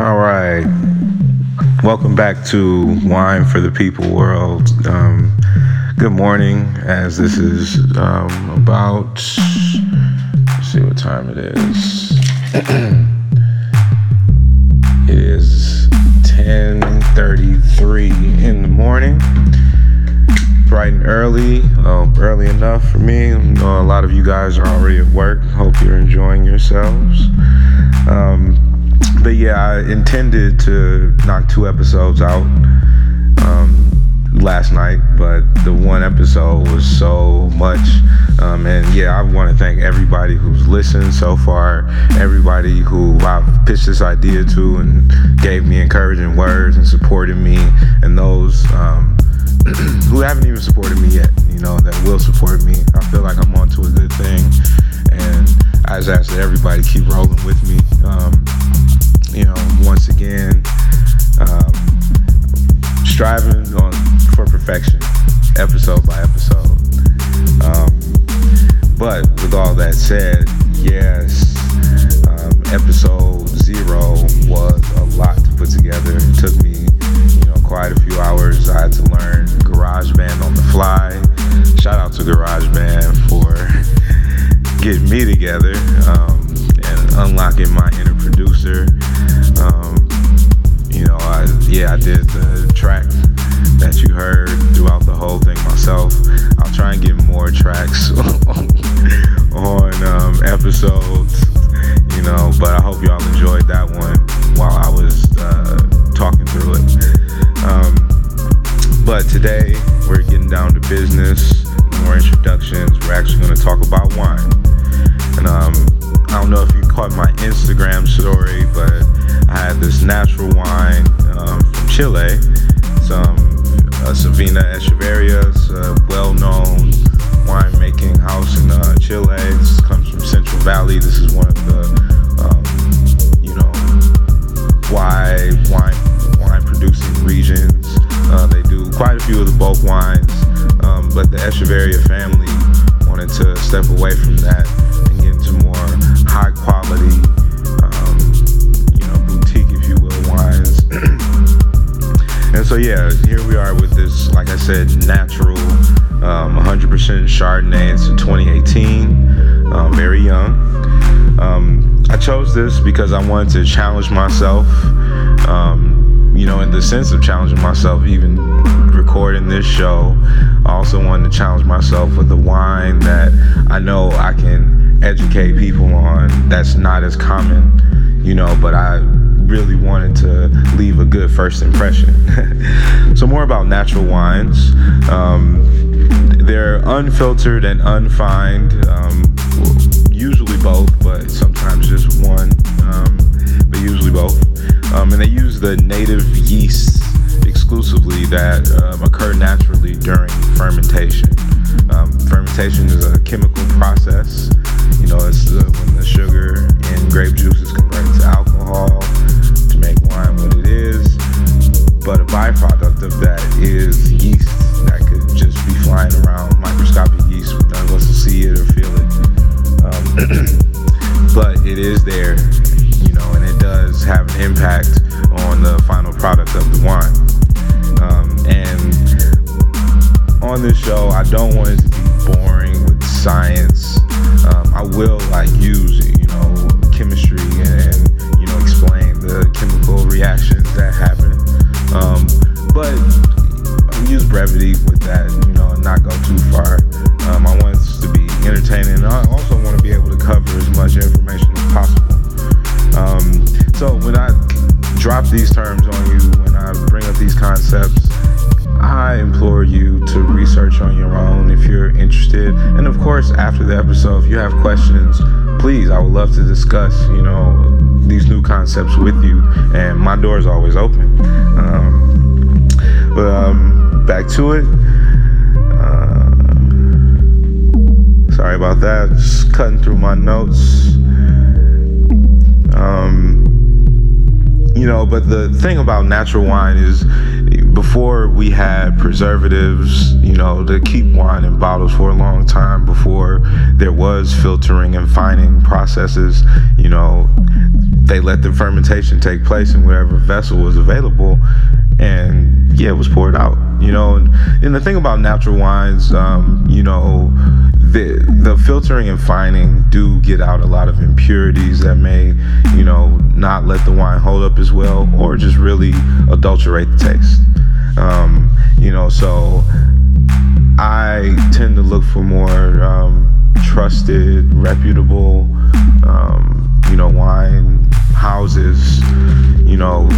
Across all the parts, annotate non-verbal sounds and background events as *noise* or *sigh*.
All right. Welcome back to Wine for the People World. Um, good morning, as this is um, about. See what time it is. it is 10:33 in the morning. Bright and early, well, early enough for me. I know a lot of you guys are already at work. Hope you're enjoying yourselves. Um, but yeah, I intended to knock two episodes out um, last night, but the one episode was so much. Um, and yeah, I want to thank everybody who's listened so far, everybody who I've pitched this idea to and gave me encouraging words and supported me, and those um, *clears throat* who haven't even supported me yet, you know, that will support me. I feel like I'm onto a good thing. And I just ask that everybody keep rolling with me. Um, you know, once again, um, striving on for perfection, episode by episode. Um, but with all that said, yes, um, episode zero was a lot to put together. It took me, you know, quite a few hours. I had to learn GarageBand on the fly. Shout out to GarageBand for *laughs* getting me together um, unlocking my inner producer. Um, you know, I, yeah, I did the track that you heard throughout the whole thing myself. I'll try and get more tracks *laughs* on um, episodes, you know, but I hope y'all enjoyed that one while I was uh, talking through it. Um, but today we're getting down to business, more introductions. We're actually going to talk about wine. And um, I don't know if you caught my Instagram story, but I had this natural wine um, from Chile. Some uh, Savina Echeverria, a well-known winemaking house in uh, Chile. This comes from Central Valley. This is one of the, um, you know, wide wine wine producing regions. Uh, they do quite a few of the bulk wines, um, but the Echeverria family wanted to step away from that and high quality, um, you know, boutique, if you will, wines. *clears throat* and so yeah, here we are with this, like I said, natural, um, 100% Chardonnay. It's a 2018, um, very young. Um, I chose this because I wanted to challenge myself. Um, you know, in the sense of challenging myself, even recording this show, I also wanted to challenge myself with a wine that I know I can educate people on that's not as common, you know, but I really wanted to leave a good first impression. *laughs* so, more about natural wines. Um, they're unfiltered and unfined, um, usually both, but sometimes just one, um, but usually both. Um, and they use the native yeasts exclusively that um, occur naturally during fermentation. Um, fermentation is a chemical process. Know, it's uh, when the sugar in grape juice is converted to alcohol to make wine what it is. But a byproduct of that is yeast that could just be flying around, microscopic yeast. None of us will see it or feel it. Um, *clears throat* but it is there, you know, and it does have an impact on the final product of the wine. Um, and on this show, I don't want it to be boring with science. You to research on your own if you're interested. And of course, after the episode, if you have questions, please, I would love to discuss, you know, these new concepts with you. And my door is always open. Um, but um, back to it. Uh, sorry about that. Just cutting through my notes. Um, you know, but the thing about natural wine is before we had preservatives, you know, to keep wine in bottles for a long time before there was filtering and fining processes, you know, they let the fermentation take place in whatever vessel was available, and yeah, it was poured out. You know, and, and the thing about natural wines, um, you know, the the filtering and fining do get out a lot of impurities that may, you know, not let the wine hold up as well, or just really adulterate the taste. Um, you know, so I tend to look for more um, trusted, reputable, um, you know, wine houses, you know,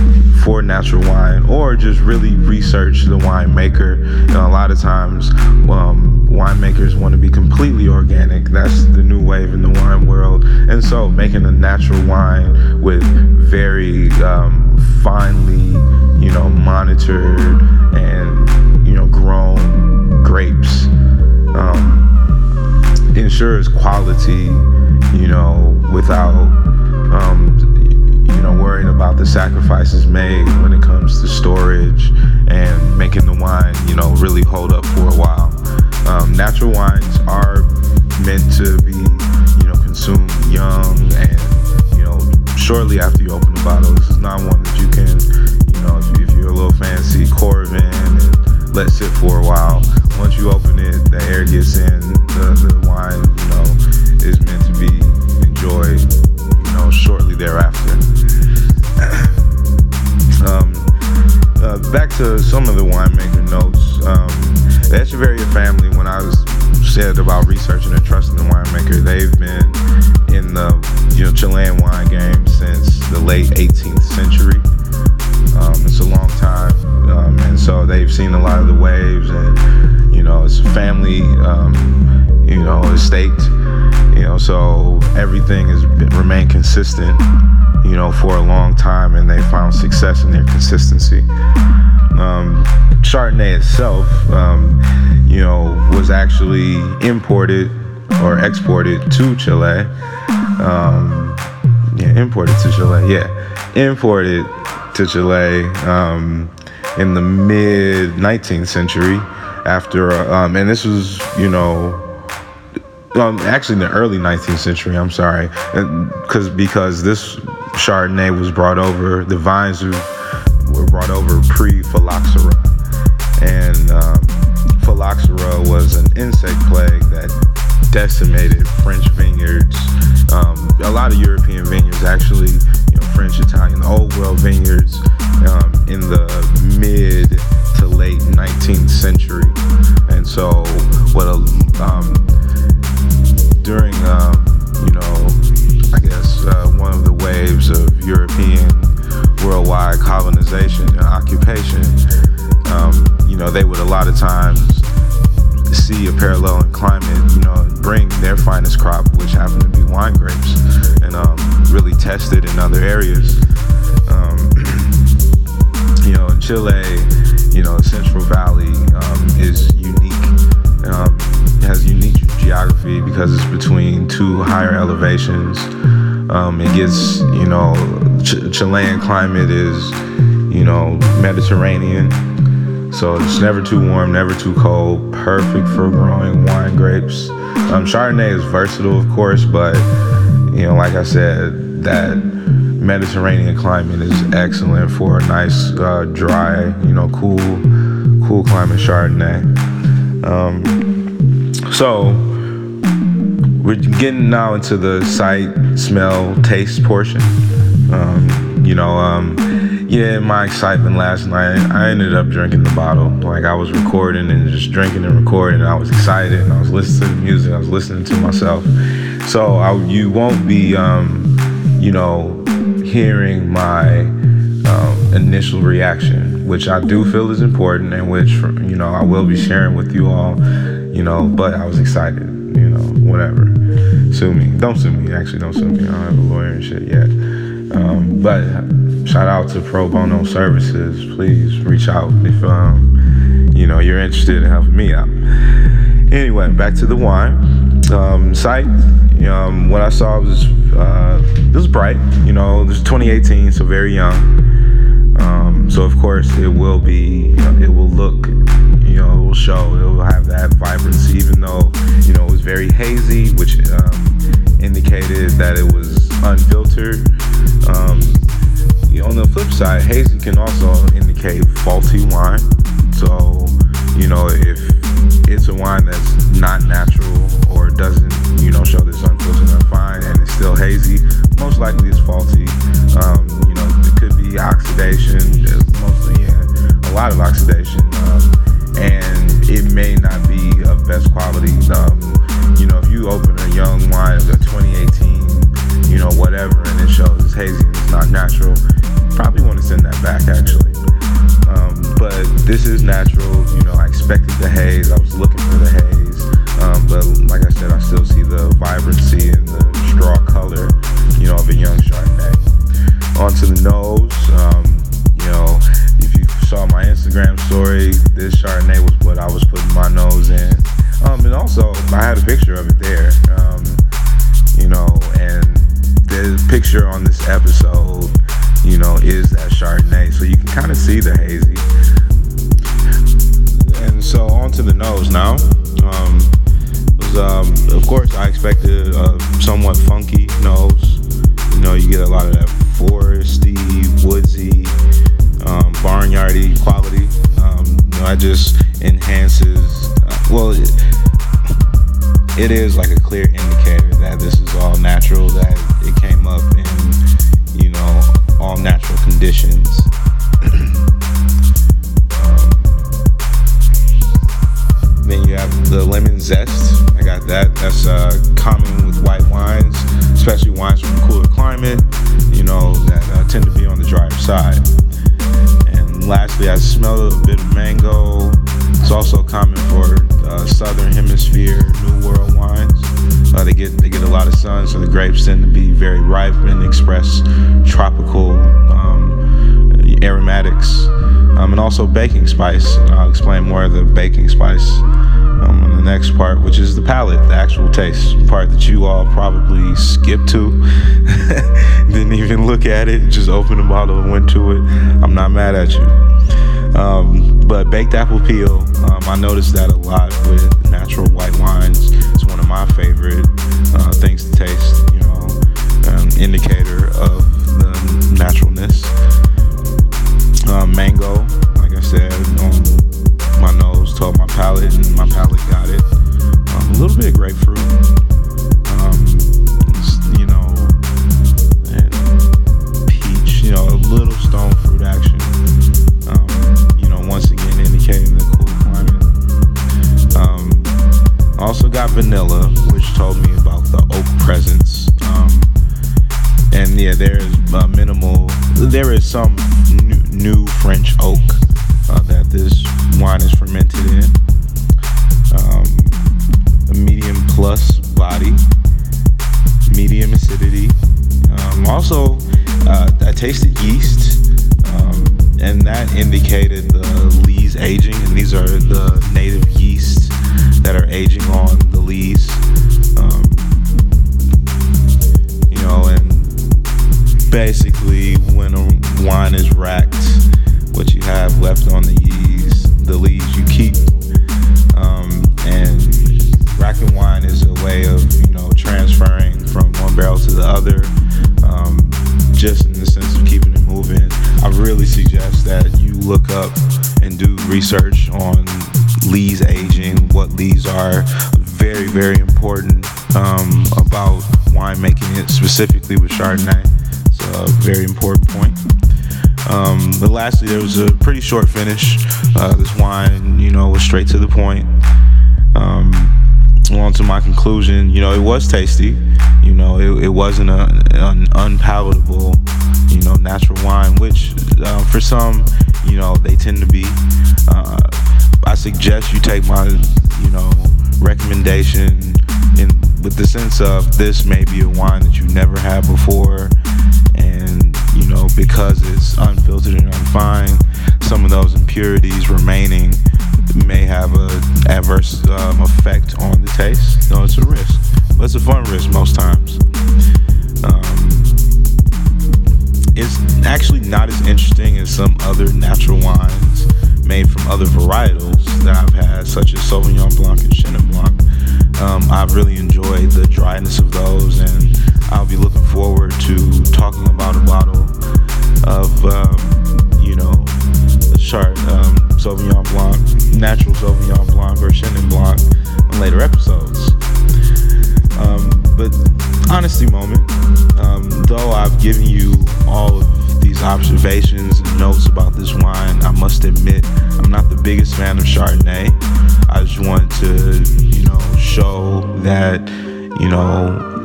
for natural wine, or just really research the winemaker. You know, a lot of times, um, winemakers want to be completely organic. That's the new wave in the wine world, and so making a natural wine with very um, finely, you know, monitored and you know grown grapes um, ensures quality, you know, without um, you know, worrying about the sacrifices made when it comes to storage and making the wine, you know, really hold up for a while. Um, natural wines are meant to be, you know, consumed young and, you know, shortly after you open the bottle. This is not one that you can, you know, if, if you're a little fancy, Coravin and let sit for a while. Once you open it, the air gets in, the, the wine, you know, is meant to be enjoyed, you know, shortly thereafter. *clears throat* Um, uh, back to some of the winemaker notes. Um, the Echeverria family, when I was said about researching and trusting the winemaker, they've been in the you know Chilean wine game since the late 18th century. Um, it's a long time, um, and so they've seen a lot of the waves, and you know it's family, um, you know, estate, you know, so everything has been, remained consistent you know, for a long time, and they found success in their consistency. Um, Chardonnay itself, um, you know, was actually imported or exported to Chile. Um, yeah, imported to Chile. Yeah, imported to Chile um, in the mid 19th century. After, um, and this was, you know, um, actually in the early 19th century. I'm sorry, because because this Chardonnay was brought over, the vines brought over pre-phylloxera, and um, phylloxera was an insect plague that decimated French vineyards. Um, a lot of European vineyards, actually, you know, French, Italian, old world vineyards um, in the mid to late 19th century, and so what a um, during, worldwide colonization and occupation, um, you know, they would a lot of times see a parallel in climate, you know, bring their finest crop, which happen to be wine grapes, and um, really test it in other areas. Um, *clears throat* you know, in Chile, you know, Central Valley um, is unique. Um, has unique geography because it's between two higher elevations. Um, it gets, you know, Ch- Chilean climate is, you know, Mediterranean. So it's never too warm, never too cold, perfect for growing wine grapes. Um, Chardonnay is versatile, of course, but, you know, like I said, that Mediterranean climate is excellent for a nice, uh, dry, you know, cool, cool climate Chardonnay. Um, so, we're getting now into the sight, smell, taste portion. Um, you know, um, yeah, my excitement last night, I ended up drinking the bottle. Like I was recording and just drinking and recording. And I was excited and I was listening to the music. I was listening to myself. So I, you won't be, um, you know, hearing my um, initial reaction, which I do feel is important and which, you know, I will be sharing with you all, you know, but I was excited you know, whatever. Sue me. Don't sue me. Actually, don't sue me. I don't have a lawyer and shit yet. Um, but shout out to Pro Bono Services. Please reach out if um, you know you're interested in helping me out. Anyway, back to the wine um, sight. Um, what I saw was uh, it was bright. You know, this is 2018, so very young. Um, so of course it will be. It will look will show, it will have that vibrancy, even though, you know, it was very hazy, which um, indicated that it was unfiltered. Um, on the flip side, hazy can also indicate faulty wine. So, you know, if it's a wine that's not natural or doesn't, you know, show this unfiltered and fine and it's still hazy, most likely it's faulty. Um, you know, it could be oxidation, mostly, yeah, a lot of oxidation. Um, and it may not be of best quality. Um, you know, if you open a young wine, a 2018, you know, whatever, and it shows it's hazy it's not natural, probably want to send that back actually. Um, but this is natural. You know, I expected the haze. I was looking for the haze. Um, but like I said, I still see the vibrancy and the straw color, you know, of a young Chardonnay. Onto the nose. Instagram story, this Chardonnay was what I was putting my nose in. Um, and also, I had a picture of it there. Um, you know, and the picture on this episode you know, is that Chardonnay. So you can kind of see the hazy. And so on to the nose now. Um, was, um, of course, I expected a somewhat funky nose. You know, you get a lot of that foresty, woodsy, barnyardy quality. Um, you know, that just enhances. Uh, well, it, it is like a clear indicator that this is all natural. That it came up in, you know, all natural conditions. um, then you have the lemon zest. I got that. That's uh, common with white wines, especially wines from a cooler climate. You know that uh, tend to be on the drier side. Lastly, I smell a bit of mango. It's also common for uh, southern hemisphere New World wines. Uh, they get they get a lot of sun, so the grapes tend to be very ripe and express tropical um, aromatics, um, and also baking spice. I'll explain more of the baking spice um, on the next part, which is the palate, the actual taste part that you all probably skipped to, *laughs* didn't even look at it, just opened the bottle and went to it. I'm not mad at you. Um, but baked apple peel, um, I noticed that a lot with natural white wines. It's one of my favorite oak uh, that this wine is fermented in. Um, a medium plus body, medium acidity. Um, also, uh, I tasted yeast, um, and that indicated the lees aging, and these are the native yeasts that are aging on the lees. Um, you know, and basically, when a wine is racked, what you have left on the yeast, the lees you keep. Um, and racking wine is a way of, you know, transferring from one barrel to the other, um, just in the sense of keeping it moving. I really suggest that you look up and do research on lees aging, what lees are. Very, very important um, about winemaking it, specifically with Chardonnay. It's a very important point. Um, but lastly, there was a pretty short finish. Uh, this wine, you know, was straight to the point. Um, on to my conclusion, you know, it was tasty. You know, it, it wasn't a, an unpalatable, you know, natural wine, which uh, for some, you know, they tend to be. Uh, I suggest you take my, you know, recommendation in with the sense of this may be a wine that you've never had before, you know, because it's unfiltered and unfined, some of those impurities remaining may have a adverse um, effect on the taste. You know, it's a risk, but it's a fun risk most times. Um, it's actually not as interesting as some other natural wines made from other varietals that I've had, such as Sauvignon Blanc and Chenin Blanc. Um, I've really enjoyed the dryness of those, and I'll be looking forward to talking about a bottle of, um, you know, a chart um, Sauvignon Blanc, natural Sauvignon Blanc or Chenin Blanc in later episodes. Um, but honesty moment, um, though I've given you all of these observations and notes about this wine, I must admit I'm not the biggest fan of Chardonnay. I just wanted to, you know, show that, you know,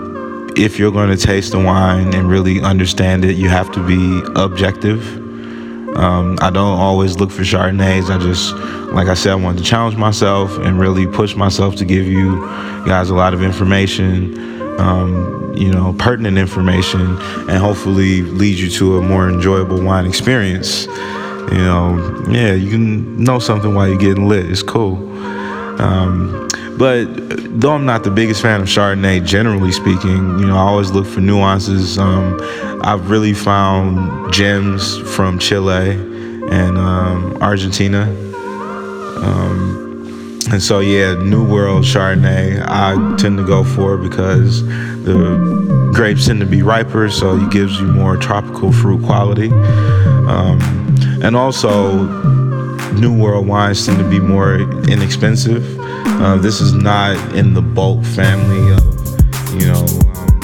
if you're going to taste the wine and really understand it, you have to be objective. Um, I don't always look for Chardonnays. I just, like I said, I wanted to challenge myself and really push myself to give you guys a lot of information, um, you know, pertinent information, and hopefully lead you to a more enjoyable wine experience. You know, yeah, you can know something while you're getting lit. It's cool. Um, but though I'm not the biggest fan of Chardonnay, generally speaking, you know, I always look for nuances. Um, I've really found gems from Chile and um, Argentina. Um, and so, yeah, New World Chardonnay, I tend to go for because the grapes tend to be riper, so it gives you more tropical fruit quality. Um, and also, New World wines tend to be more inexpensive. Uh, this is not in the bulk family of, you know, um,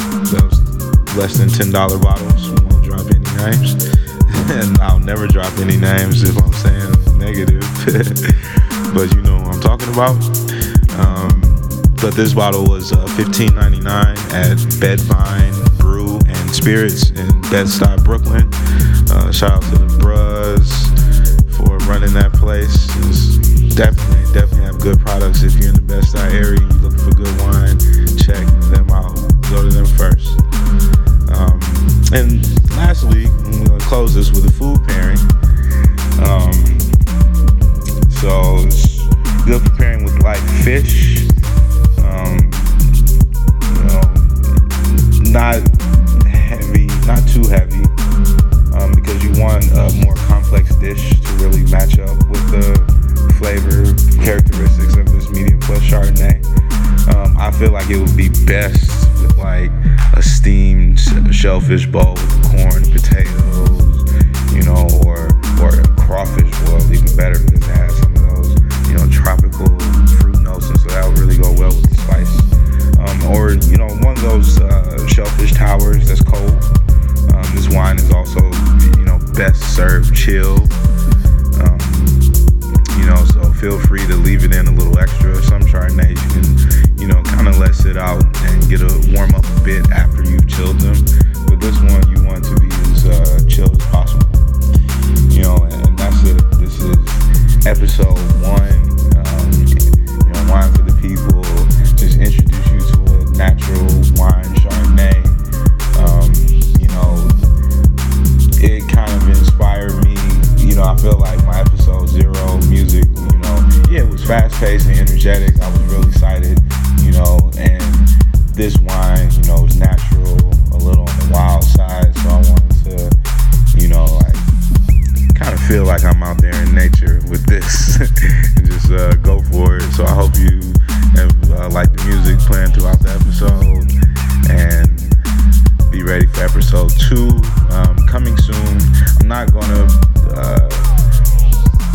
less than ten dollar bottles. We won't drop any names, *laughs* and I'll never drop any names if I'm saying negative. *laughs* but you know what I'm talking about. Um, but this bottle was uh, $15.99 at Bed-Vyne Brew and Spirits in Bed-Stuy, Brooklyn. Uh, shout out to the for running that place. It's definitely definitely have good products. If you're in the Bed-Stuy area, you're looking for good wine, check them out. Go to them first. Um, and lastly, I'm gonna close this with a food pairing. Um, so it's good for pairing with like fish. Um, you know, not heavy, not too heavy, um, because you want a more complex dish to really match up with the flavor characteristics of this medium plus Chardonnay. Um, I feel like it would be best with like a steamed shellfish bowl with corn, potatoes, you know, or or a crawfish boil, even better it has some of those, you know, tropical fruit notes, and so that would really go well with the spice. Um, or you know, one of those uh, shellfish towers that's cold. Um, this wine is also, you know, best served chill, you know. So feel free to leave it in a little extra. Some Chardonnays you can, you know, kind of let sit out and get a warm up a bit after you've chilled them. But this one you want to be as uh, chill as possible. Uh, the music playing throughout the episode and be ready for episode two um, coming soon. I'm not gonna. Uh,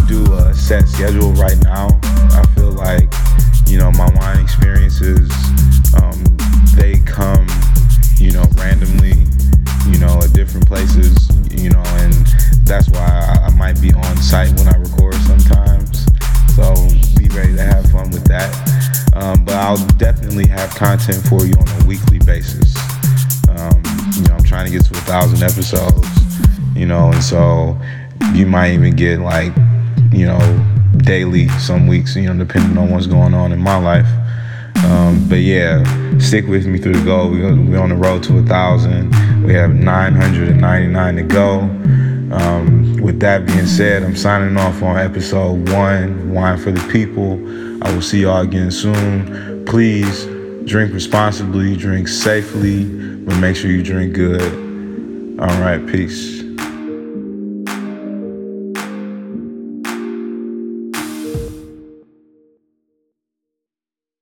do a set schedule right now. I feel like, you know, my wine experiences, um, they come, you know, randomly, you know, at different places, you know, and that's why I, I might be on site when I record sometimes. So be ready to have fun with that. Um, but I'll definitely have content for you on a weekly basis. Um, you know, I'm trying to get to a thousand episodes, you know, and so you might even get like you know, daily some weeks, you know, depending on what's going on in my life. Um, but yeah, stick with me through the goal. We, we're on the road to a thousand. We have 999 to go. Um, with that being said, I'm signing off on episode one, Wine for the People. I will see y'all again soon. Please drink responsibly, drink safely, but make sure you drink good. All right, peace.